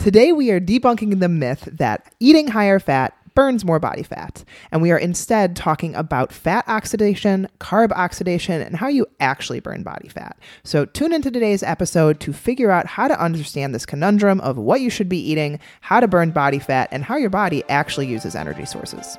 Today, we are debunking the myth that eating higher fat burns more body fat. And we are instead talking about fat oxidation, carb oxidation, and how you actually burn body fat. So tune into today's episode to figure out how to understand this conundrum of what you should be eating, how to burn body fat, and how your body actually uses energy sources.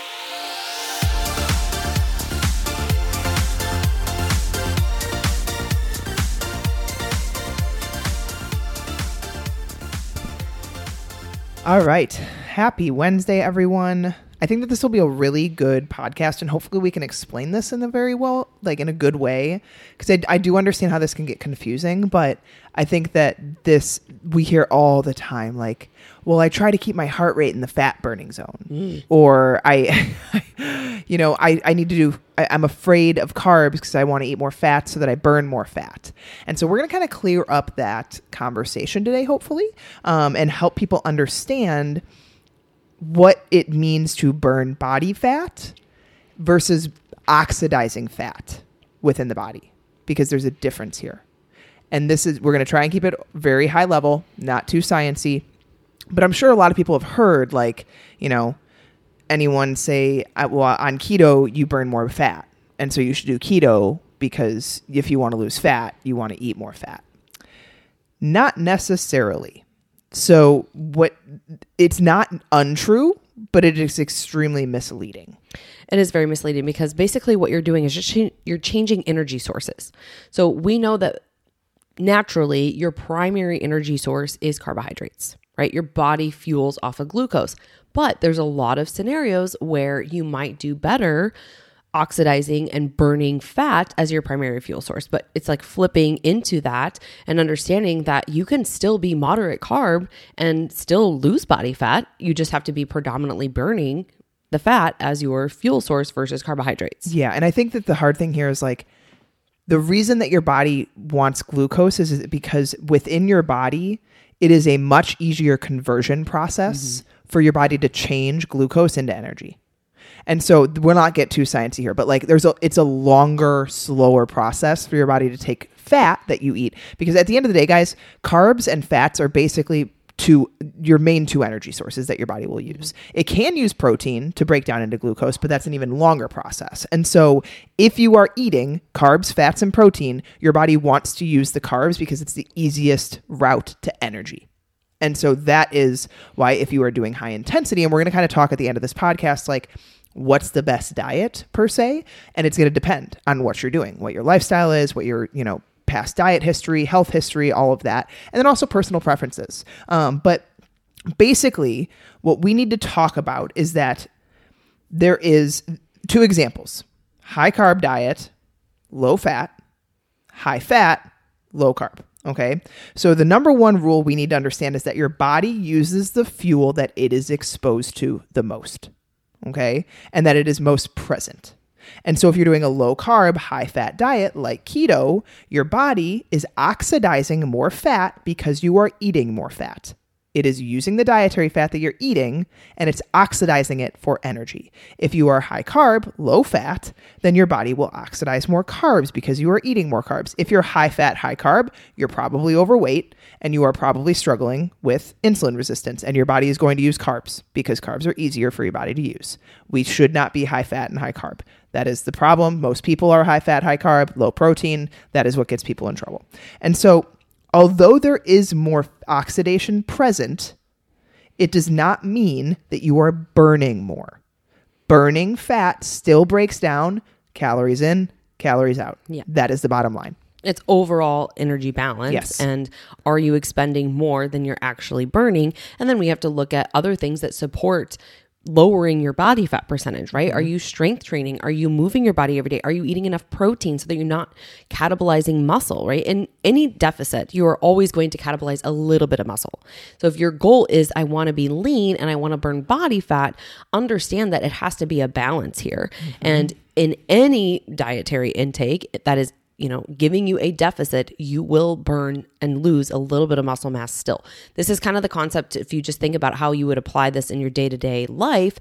All right. Happy Wednesday, everyone. I think that this will be a really good podcast, and hopefully, we can explain this in a very well, like in a good way. Because I, I do understand how this can get confusing, but I think that this we hear all the time, like, well, I try to keep my heart rate in the fat burning zone, or I, you know, I, I need to do. I, I'm afraid of carbs because I want to eat more fat so that I burn more fat. And so we're gonna kind of clear up that conversation today, hopefully, um, and help people understand what it means to burn body fat versus oxidizing fat within the body because there's a difference here. And this is we're going to try and keep it very high level, not too sciency, but I'm sure a lot of people have heard like, you know, anyone say uh, well on keto you burn more fat. And so you should do keto because if you want to lose fat, you want to eat more fat. Not necessarily. So what it's not untrue, but it is extremely misleading. It is very misleading because basically what you're doing is cha- you're changing energy sources. So we know that naturally your primary energy source is carbohydrates, right? Your body fuels off of glucose. But there's a lot of scenarios where you might do better oxidizing and burning fat as your primary fuel source. But it's like flipping into that and understanding that you can still be moderate carb and still lose body fat. You just have to be predominantly burning the fat as your fuel source versus carbohydrates. Yeah, and I think that the hard thing here is like the reason that your body wants glucose is, is because within your body it is a much easier conversion process mm-hmm. for your body to change glucose into energy. And so we'll not get too sciencey here, but like there's a it's a longer, slower process for your body to take fat that you eat because at the end of the day, guys, carbs and fats are basically two your main two energy sources that your body will use. Mm-hmm. It can use protein to break down into glucose, but that's an even longer process. And so if you are eating carbs, fats and protein, your body wants to use the carbs because it's the easiest route to energy. And so that is why if you are doing high intensity and we're going to kind of talk at the end of this podcast like what's the best diet per se and it's going to depend on what you're doing what your lifestyle is what your you know past diet history health history all of that and then also personal preferences. Um, but basically what we need to talk about is that there is two examples. High carb diet low fat high fat low carb okay? So the number one rule we need to understand is that your body uses the fuel that it is exposed to the most okay? And that it is most present. And so if you're doing a low carb, high fat diet like keto, your body is oxidizing more fat because you are eating more fat. It is using the dietary fat that you're eating and it's oxidizing it for energy. If you are high carb, low fat, then your body will oxidize more carbs because you are eating more carbs. If you're high fat, high carb, you're probably overweight and you are probably struggling with insulin resistance and your body is going to use carbs because carbs are easier for your body to use. We should not be high fat and high carb. That is the problem. Most people are high fat, high carb, low protein. That is what gets people in trouble. And so although there is more oxidation present, it does not mean that you are burning more. Burning fat still breaks down calories in, calories out. Yeah. That is the bottom line. It's overall energy balance. Yes. And are you expending more than you're actually burning? And then we have to look at other things that support lowering your body fat percentage, right? Are mm-hmm. you strength training? Are you moving your body every day? Are you eating enough protein so that you're not catabolizing muscle, right? In any deficit, you are always going to catabolize a little bit of muscle. So if your goal is I want to be lean and I want to burn body fat, understand that it has to be a balance here. Mm-hmm. And in any dietary intake that is you know, giving you a deficit, you will burn and lose a little bit of muscle mass still. This is kind of the concept if you just think about how you would apply this in your day to day life.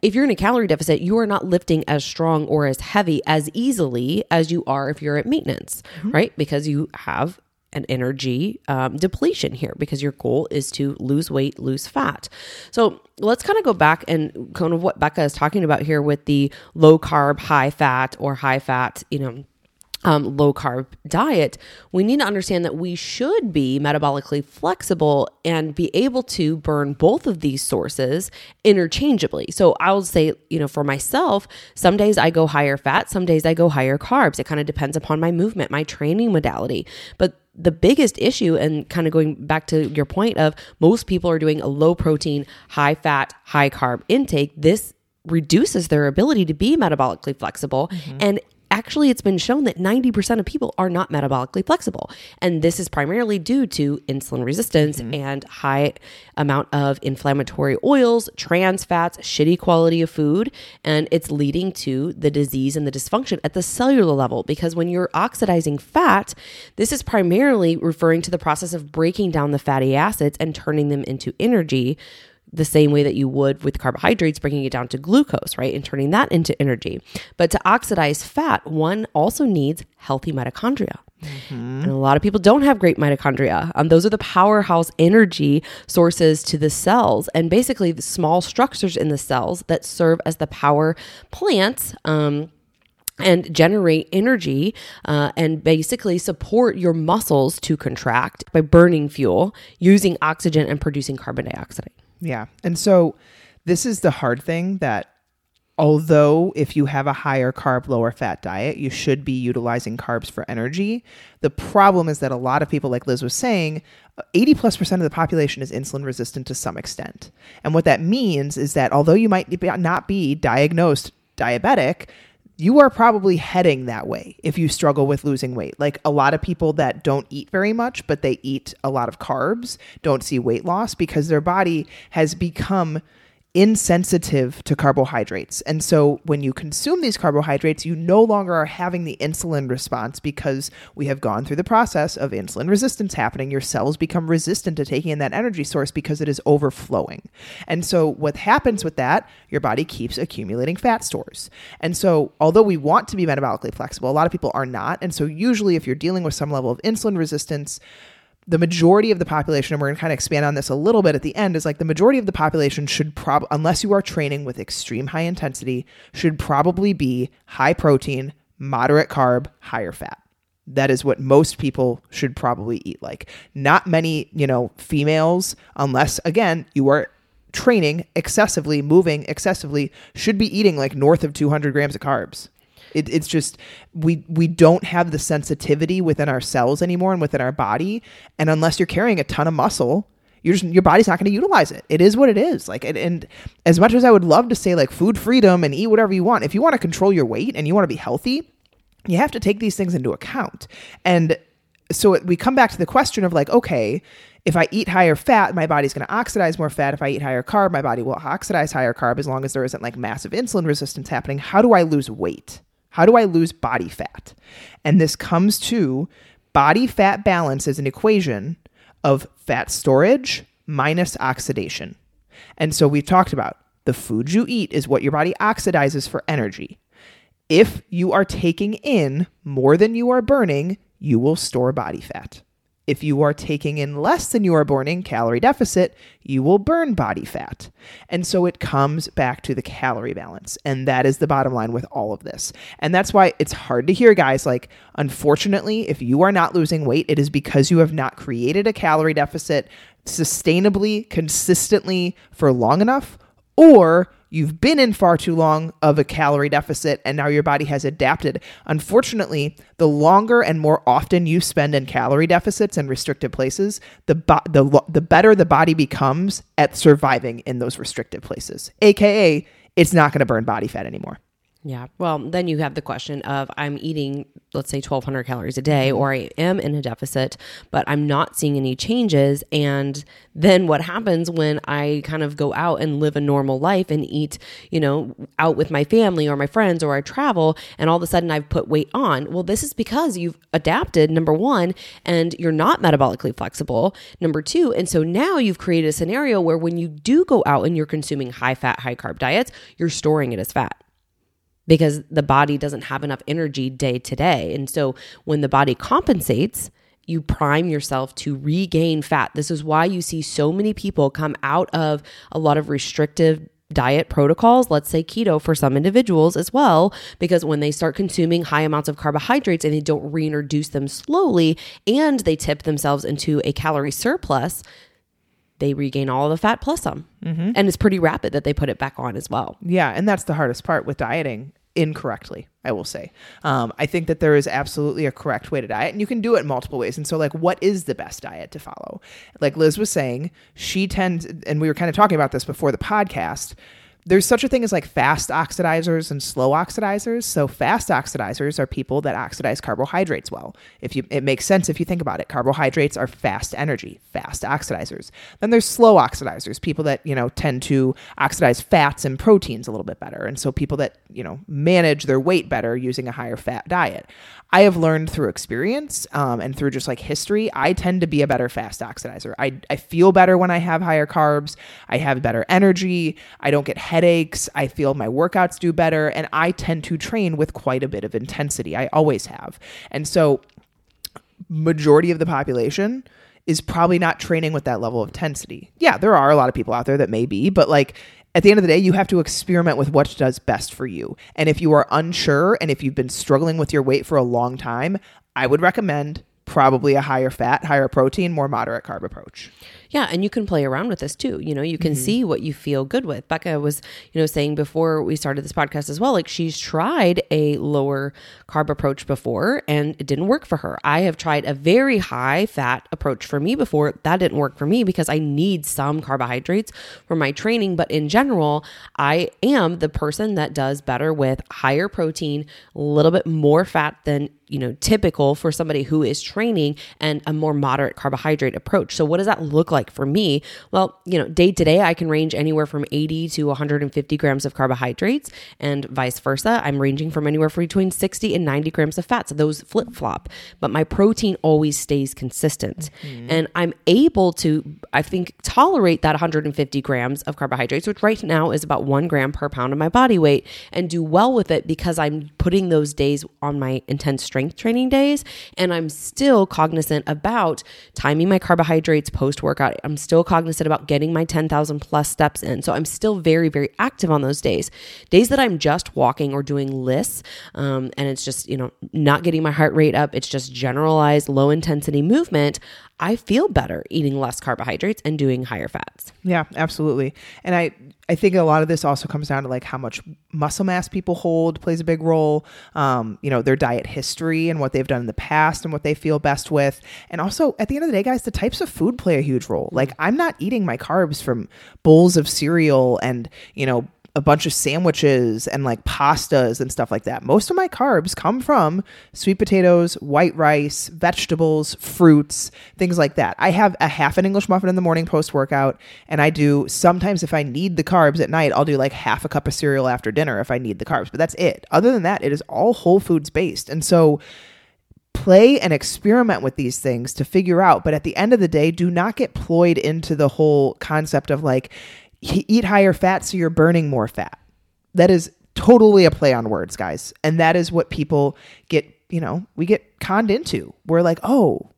If you're in a calorie deficit, you are not lifting as strong or as heavy as easily as you are if you're at maintenance, right? Because you have an energy um, depletion here because your goal is to lose weight, lose fat. So let's kind of go back and kind of what Becca is talking about here with the low carb, high fat, or high fat, you know, um, low carb diet, we need to understand that we should be metabolically flexible and be able to burn both of these sources interchangeably. So I'll say, you know, for myself, some days I go higher fat, some days I go higher carbs. It kind of depends upon my movement, my training modality. But the biggest issue, and kind of going back to your point of most people are doing a low protein, high fat, high carb intake, this reduces their ability to be metabolically flexible and actually it's been shown that 90% of people are not metabolically flexible. And this is primarily due to insulin resistance mm-hmm. and high amount of inflammatory oils trans fats shitty quality of food. And it's leading to the disease and the dysfunction at the cellular level. Because when you're oxidizing fat this is primarily referring to the process of breaking down the fatty acids and turning them into energy the same way that you would with carbohydrates, bringing it down to glucose, right? And turning that into energy. But to oxidize fat, one also needs healthy mitochondria. And a lot of people don't have great mitochondria. Um, those are the powerhouse energy sources to the cells, and basically the small structures in the cells that serve as the power plants. Um, and generate energy uh, and basically support your muscles to contract by burning fuel, using oxygen, and producing carbon dioxide. Yeah. And so this is the hard thing that although if you have a higher carb, lower fat diet, you should be utilizing carbs for energy. The problem is that a lot of people, like Liz was saying, 80 plus percent of the population is insulin resistant to some extent. And what that means is that although you might not be diagnosed diabetic, you are probably heading that way if you struggle with losing weight. Like a lot of people that don't eat very much, but they eat a lot of carbs, don't see weight loss because their body has become insensitive to carbohydrates. And so when you consume these carbohydrates, you no longer are having the insulin response because we have gone through the process of insulin resistance happening. Your cells become resistant to taking in that energy source because it is overflowing. And so what happens with that, your body keeps accumulating fat stores. And so although we want to be metabolically flexible, a lot of people are not. And so usually if you're dealing with some level of insulin resistance, the majority of the population, and we're going to kind of expand on this a little bit at the end, is like the majority of the population should prob, unless you are training with extreme high intensity, should probably be high protein, moderate carb, higher fat. That is what most people should probably eat like. Not many, you know, females, unless again, you are training excessively, moving excessively, should be eating like north of 200 grams of carbs. It, it's just we we don't have the sensitivity within our cells anymore and within our body. And unless you're carrying a ton of muscle, just, your body's not going to utilize it. It is what it is. Like, and, and as much as I would love to say like food freedom and eat whatever you want, if you want to control your weight and you want to be healthy, you have to take these things into account. And so it, we come back to the question of like, okay, if I eat higher fat, my body's going to oxidize more fat. If I eat higher carb, my body will oxidize higher carb as long as there isn't like massive insulin resistance happening. How do I lose weight? How do I lose body fat? And this comes to body fat balance as an equation of fat storage minus oxidation. And so we've talked about the food you eat is what your body oxidizes for energy. If you are taking in more than you are burning, you will store body fat. If you are taking in less than you are burning, calorie deficit, you will burn body fat. And so it comes back to the calorie balance. And that is the bottom line with all of this. And that's why it's hard to hear, guys. Like, unfortunately, if you are not losing weight, it is because you have not created a calorie deficit sustainably, consistently for long enough, or you've been in far too long of a calorie deficit and now your body has adapted. Unfortunately, the longer and more often you spend in calorie deficits and restricted places, the bo- the lo- the better the body becomes at surviving in those restricted places. AKA, it's not going to burn body fat anymore. Yeah. Well, then you have the question of I'm eating, let's say, 1,200 calories a day, or I am in a deficit, but I'm not seeing any changes. And then what happens when I kind of go out and live a normal life and eat, you know, out with my family or my friends, or I travel, and all of a sudden I've put weight on? Well, this is because you've adapted, number one, and you're not metabolically flexible, number two. And so now you've created a scenario where when you do go out and you're consuming high fat, high carb diets, you're storing it as fat because the body doesn't have enough energy day to day. And so when the body compensates, you prime yourself to regain fat. This is why you see so many people come out of a lot of restrictive diet protocols, let's say keto for some individuals as well, because when they start consuming high amounts of carbohydrates and they don't reintroduce them slowly and they tip themselves into a calorie surplus, they regain all the fat plus some. Mm-hmm. And it's pretty rapid that they put it back on as well. Yeah, and that's the hardest part with dieting incorrectly, I will say. Um, I think that there is absolutely a correct way to diet, and you can do it multiple ways. And so, like, what is the best diet to follow? Like Liz was saying, she tends, and we were kind of talking about this before the podcast there's such a thing as like fast oxidizers and slow oxidizers. So fast oxidizers are people that oxidize carbohydrates well. If you it makes sense if you think about it. Carbohydrates are fast energy, fast oxidizers. Then there's slow oxidizers, people that, you know, tend to oxidize fats and proteins a little bit better. And so people that, you know, manage their weight better using a higher fat diet. I have learned through experience um, and through just like history, I tend to be a better fast oxidizer. I, I feel better when I have higher carbs. I have better energy. I don't get headaches. I feel my workouts do better. And I tend to train with quite a bit of intensity. I always have. And so, majority of the population is probably not training with that level of intensity. Yeah, there are a lot of people out there that may be, but like at the end of the day, you have to experiment with what does best for you. And if you are unsure and if you've been struggling with your weight for a long time, I would recommend probably a higher fat, higher protein, more moderate carb approach. Yeah, and you can play around with this too. You know, you can mm-hmm. see what you feel good with. Becca was, you know, saying before we started this podcast as well, like she's tried a lower carb approach before and it didn't work for her. I have tried a very high fat approach for me before. That didn't work for me because I need some carbohydrates for my training, but in general, I am the person that does better with higher protein, a little bit more fat than you know typical for somebody who is training and a more moderate carbohydrate approach so what does that look like for me well you know day to day i can range anywhere from 80 to 150 grams of carbohydrates and vice versa i'm ranging from anywhere from between 60 and 90 grams of fat so those flip flop but my protein always stays consistent mm-hmm. and i'm able to i think tolerate that 150 grams of carbohydrates which right now is about one gram per pound of my body weight and do well with it because i'm putting those days on my intense strength training days. And I'm still cognizant about timing my carbohydrates post workout. I'm still cognizant about getting my 10,000 plus steps in. So I'm still very, very active on those days. Days that I'm just walking or doing lists, um, and it's just, you know, not getting my heart rate up, it's just generalized low intensity movement. I feel better eating less carbohydrates and doing higher fats. Yeah, absolutely. And I I think a lot of this also comes down to like how much muscle mass people hold plays a big role. Um, you know, their diet history and what they've done in the past and what they feel best with. And also at the end of the day, guys, the types of food play a huge role. Like I'm not eating my carbs from bowls of cereal and, you know, a bunch of sandwiches and like pastas and stuff like that. Most of my carbs come from sweet potatoes, white rice, vegetables, fruits, things like that. I have a half an English muffin in the morning post workout, and I do sometimes if I need the carbs at night, I'll do like half a cup of cereal after dinner if I need the carbs, but that's it. Other than that, it is all whole foods based. And so play and experiment with these things to figure out, but at the end of the day, do not get ployed into the whole concept of like, eat higher fat so you're burning more fat. That is totally a play on words, guys. And that is what people get, you know, we get conned into. We're like, oh,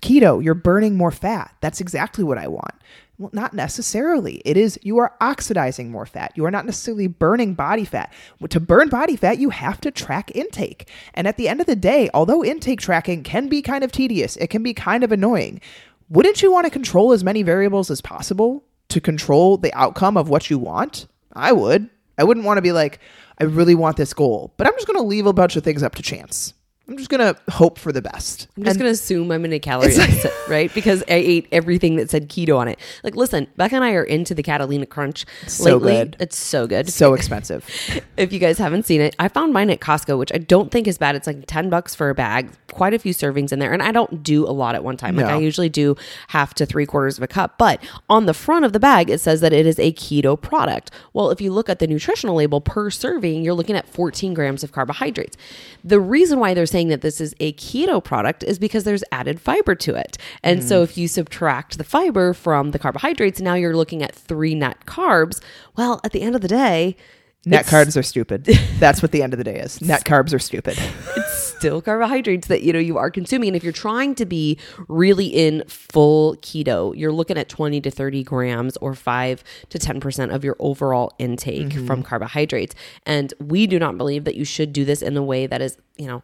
keto, you're burning more fat. That's exactly what I want. Well, not necessarily. It is you are oxidizing more fat. You are not necessarily burning body fat. To burn body fat, you have to track intake. And at the end of the day, although intake tracking can be kind of tedious, it can be kind of annoying. Wouldn't you want to control as many variables as possible? To control the outcome of what you want. I would. I wouldn't want to be like, I really want this goal, but I'm just going to leave a bunch of things up to chance. I'm just going to hope for the best. I'm just going to assume I'm in a calorie deficit, right? Because I ate everything that said keto on it. Like, listen, Becca and I are into the Catalina Crunch So lately. good. It's so good. So expensive. if you guys haven't seen it, I found mine at Costco, which I don't think is bad. It's like 10 bucks for a bag, quite a few servings in there. And I don't do a lot at one time. Like No. I usually do half to three quarters of a cup. But on the front of the bag, it says that it is a keto product. Well, if you look at the nutritional label per serving, you're looking at 14 grams of carbohydrates. The reason why they're saying that this is a keto product is because there's added fiber to it. And so if you subtract the fiber from the carbohydrates, now you're looking at three net carbs. Well, at the end of the day, Net it's- carbs are stupid. That's what the end of the day is. Net carbs are stupid. It's still carbohydrates that you know you are consuming and if you're trying to be really in full keto you're looking at 20 to 30 grams or 5 to 10% of your overall intake mm-hmm. from carbohydrates and we do not believe that you should do this in a way that is you know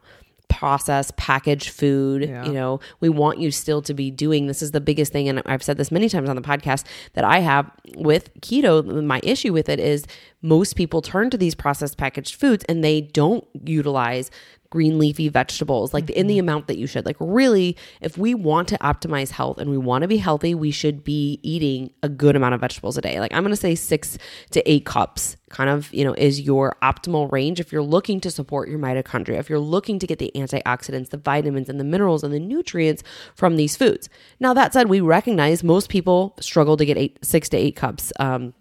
processed packaged food Yeah. you know we want you still to be doing this is the biggest thing and i've said this many times on the podcast that i have with keto my issue with it is most people turn to these processed packaged foods and they don't utilize green leafy vegetables like in the amount that you should. Like really if we want to optimize health and we want to be healthy we should be eating a good amount of vegetables a day. Like i'm going to say 6 to 8 cups kind of you know is your optimal range. If you're looking to support your mitochondria if you're looking to get the antioxidants the vitamins and the minerals and the nutrients from these foods. Now that said we recognize most people struggle to get eight six to eight cups um,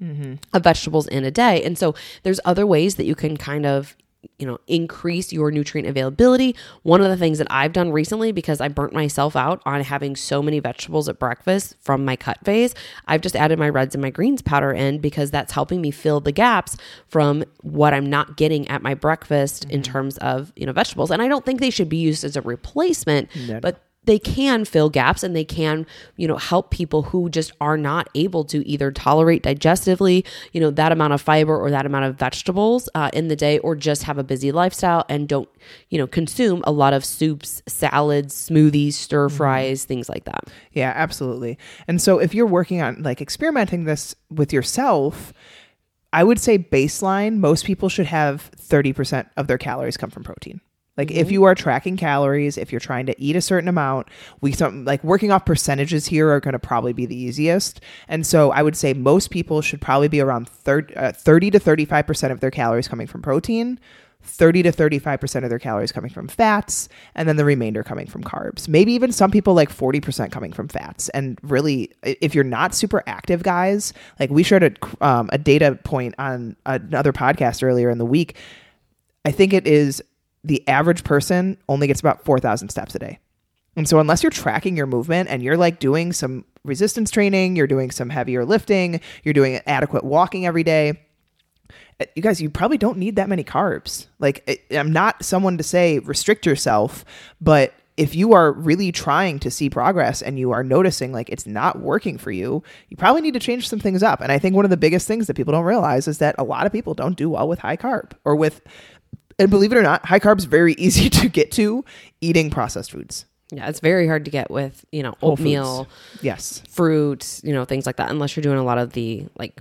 of vegetables in a day. And so there's other ways that you can kind of you know increase your nutrient availability. One of the things that i've done recently because i burnt myself out on having so many vegetables at breakfast from my cut phase i've just added my reds and my greens powder in because that's helping me fill the gaps from what i'm not getting at my breakfast in mm-hmm. terms of you know vegetables. And i don't think they should be used as a replacement but they can fill gaps and they can you know help people who just are not able to either tolerate digestively you know that amount of fiber or that amount of vegetables uh, in the day or just have a busy lifestyle and don't you know consume a lot of soups salads smoothies stir fries things like that Yeah, absolutely. And so if you're working on like experimenting this with yourself, I would say baseline, most people should have 30% of their calories come from protein. Like if you are tracking calories, if you're trying to eat a certain amount, we some like working off percentages here are going to probably be the easiest. And so I would say most people should probably be around 30, uh, 30 to 35% of their calories coming from protein. 30 to 35% of their calories coming from fats and then the remainder coming from carbs. Maybe even some people like 40% coming from fats. And really if you're not super active guys, like we shared a um, a data point on another podcast earlier in the week. I think it is the average person only gets about 4,000 steps a day. And so, unless you're tracking your movement and you're like doing some resistance training, you're doing some heavier lifting, you're doing adequate walking every day, uh, you guys, you probably don't need that many carbs. Like, it, I'm not someone to say restrict yourself, but if you are really trying to see progress and you are noticing like it's not working for you, you probably need to change some things up. And I think one of the biggest things that people don't realize is that a lot of people don't do well with high carb or with, and believe it or not, high carbs very easy to get to eating processed foods. yeah it's very hard to get with you know Whole foods. oatmeal Yes. fruit, you know, things like that, unless you're doing a lot of the like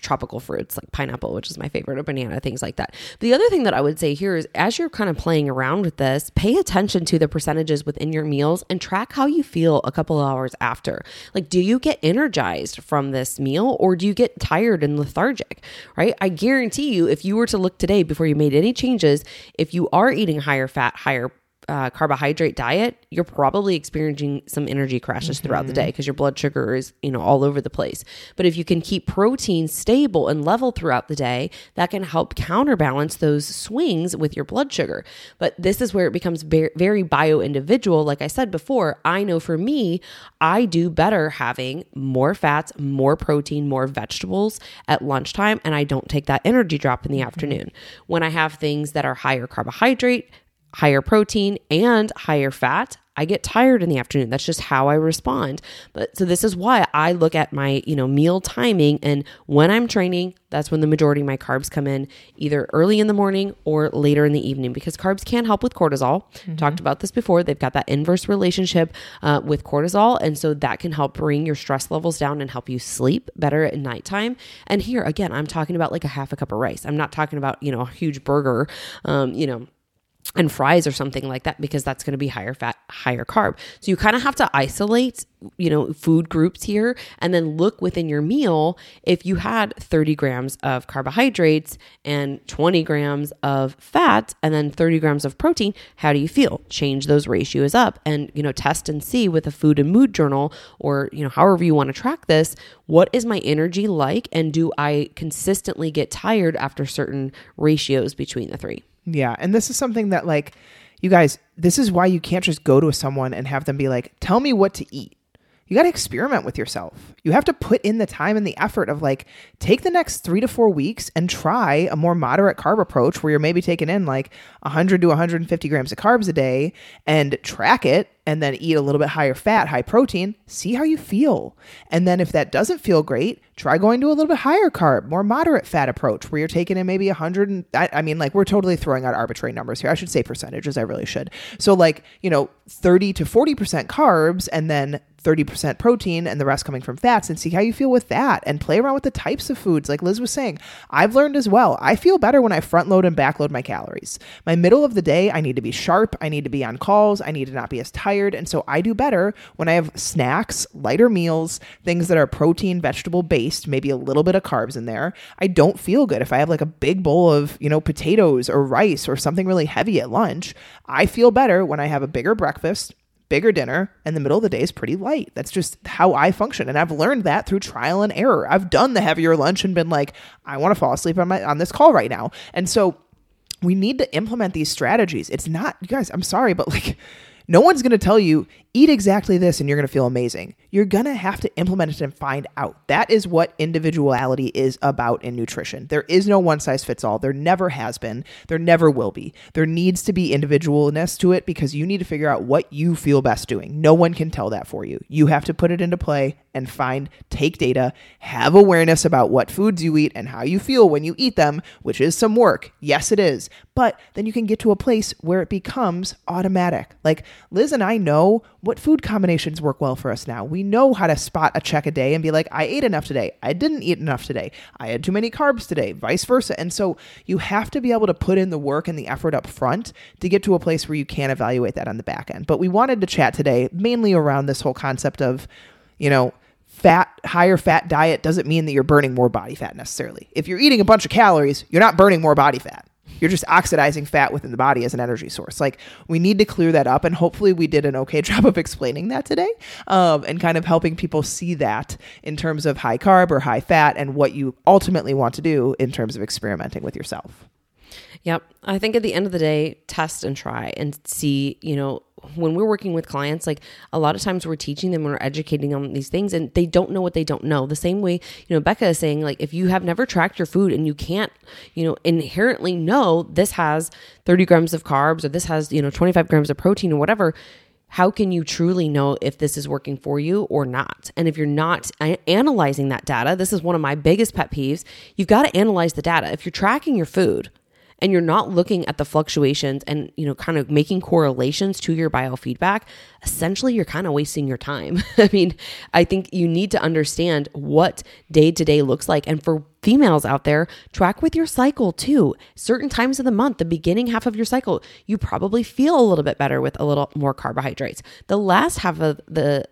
tropical fruits like pineapple, which is my favorite, or banana, things like that. The other thing that I would say here is as you're kind of playing around with this, pay attention to the percentages within your meals and track how you feel a couple hours after. Like, do you get energized from this meal or do you get tired and lethargic, right? I guarantee you, if you were to look today before you made any changes, if you are eating higher fat, higher uh, carbohydrate diet, you're probably experiencing some energy crashes throughout the day because your blood sugar is, you know, all over the place. But if you can keep protein stable and level throughout the day, that can help counterbalance those swings with your blood sugar. But this is where it becomes very, very bio individual. Like I said before, I know for me, I do better having more fats, more protein, more vegetables at lunchtime, and I don't take that energy drop in the afternoon. When I have things that are higher carbohydrate, higher protein and higher fat, I get tired in the afternoon. That's just how I respond. But so this is why I look at my, you know, meal timing and when I'm training, that's when the majority of my carbs come in, either early in the morning or later in the evening, because carbs can help with cortisol. Mm-hmm. Talked about this before. They've got that inverse relationship uh, with cortisol. And so that can help bring your stress levels down and help you sleep better at nighttime. And here, again, I'm talking about like a half a cup of rice. I'm not talking about, you know, a huge burger, um, you know and fries or something like that because that's going to be higher fat, higher carb. So you kind of have to isolate, you know, food groups here and then look within your meal if you had 30 grams of carbohydrates and 20 grams of fat and then 30 grams of protein, how do you feel? Change those ratios up and, you know, test and see with a food and mood journal or, you know, however you want to track this, what is my energy like and do I consistently get tired after certain ratios between the three? Yeah. And this is something that, like, you guys, this is why you can't just go to someone and have them be like, tell me what to eat. You got to experiment with yourself. You have to put in the time and the effort of like, take the next three to four weeks and try a more moderate carb approach where you're maybe taking in like 100 to 150 grams of carbs a day and track it and then eat a little bit higher fat, high protein, see how you feel. And then if that doesn't feel great, try going to a little bit higher carb, more moderate fat approach where you're taking in maybe 100 and I, I mean like we're totally throwing out arbitrary numbers here. I should say percentages, I really should. So like, you know, 30 to 40% carbs and then 30% protein and the rest coming from fats and see how you feel with that and play around with the types of foods like Liz was saying. I've learned as well. I feel better when I front load and back load my calories. My middle of the day, I need to be sharp, I need to be on calls, I need to not be as tired. And so I do better when I have snacks, lighter meals, things that are protein, vegetable based, maybe a little bit of carbs in there. I don't feel good if I have like a big bowl of, you know, potatoes or rice or something really heavy at lunch. I feel better when I have a bigger breakfast, bigger dinner and the middle of the day is pretty light. That's just how I function. And I've learned that through trial and error. I've done the heavier lunch and been like, I want to fall asleep on my on this call right now. And so we need to implement these strategies. It's not you guys, I'm sorry, but like no one's going to tell you, eat exactly this and you're going to feel amazing. You're going to have to implement it and find out. That is what individuality is about in nutrition. There is no one size fits all. There never has been. There never will be. There needs to be individualness to it because you need to figure out what you feel best doing. No one can tell that for you. You have to put it into play and find, take data, have awareness about what foods you eat and how you feel when you eat them, which is some work. Yes, it is. But then you can get to a place where it becomes automatic. Like Liz and I know what food combinations work well for us now. We know how to spot a check a day and be like, I ate enough today. I didn't eat enough today. I had too many carbs today, vice versa. And so you have to be able to put in the work and the effort up front to get to a place where you can evaluate that on the back end. But we wanted to chat today mainly around this whole concept of, you know, fat higher fat diet doesn't mean that you're burning more body fat necessarily. If you're eating a bunch of calories, you're not burning more body fat. You're just oxidizing fat within the body as an energy source. Like we need to clear that up, and hopefully we did an okay job of explaining that today, um, and kind of helping people see that in terms of high carb or high fat, and what you ultimately want to do in terms of experimenting with yourself. Yep. I think at the end of the day, test and try and see, you know, when we're working with clients, like a lot of times we're teaching them, we're educating them on these things and they don't know what they don't know. The same way, you know, Becca is saying, like, if you have never tracked your food and you can't, you know, inherently know this has 30 grams of carbs or this has, you know, 25 grams of protein or whatever, how can you truly know if this is working for you or not? And if you're not analyzing that data, this is one of my biggest pet peeves. You've got to analyze the data. If you're tracking your food, and you're not looking at the fluctuations and you know kind of making correlations to your biofeedback essentially you're kind of wasting your time. I mean i think you need to understand what day to day looks like. And for females out there track with your cycle too. Certain times of the month the beginning half of your cycle you probably feel a little bit better with a little more carbohydrates. The last half of the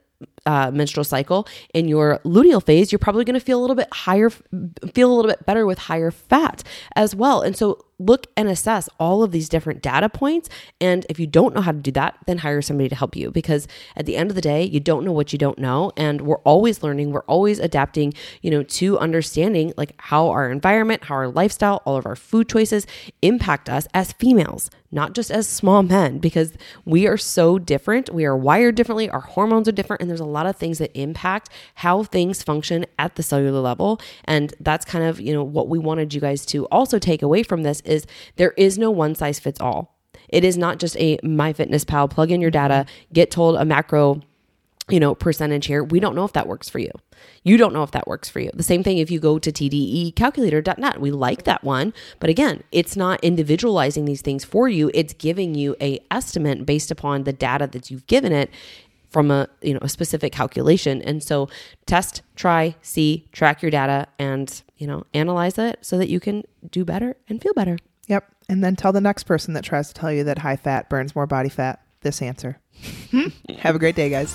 uh, menstrual cycle in your luteal phase, you're probably going to feel a little bit higher, feel a little bit better with higher fat as well. And so look and assess all of these different data points. And if you don't know how to do that, then hire somebody to help you because at the end of the day, you don't know what you don't know. And we're always learning, we're always adapting, you know, to understanding like how our environment, how our lifestyle, all of our food choices impact us as females, not just as small men, because we are so different. We are wired differently, our hormones are different, and there's a lot of things that impact how things function at the cellular level. And that's kind of, you know, what we wanted you guys to also take away from this is there is no one size fits all. It is not just a MyFitnessPal plug in your data, get told a macro you know, percentage here. We don't know if that works for you. You don't know if that works for you. The same thing if you go to tdeecalculator.net. We like that one, but again, it's not individualizing these things for you. It's giving you a estimate based upon the data that you've given it from a, you know, a specific calculation. And so test, try, see, track your data and, you know, analyze it so that you can do better and feel better. Yep. And then tell the next person that tries to tell you that high fat burns more body fat this answer. Hmm. Have a great day, guys.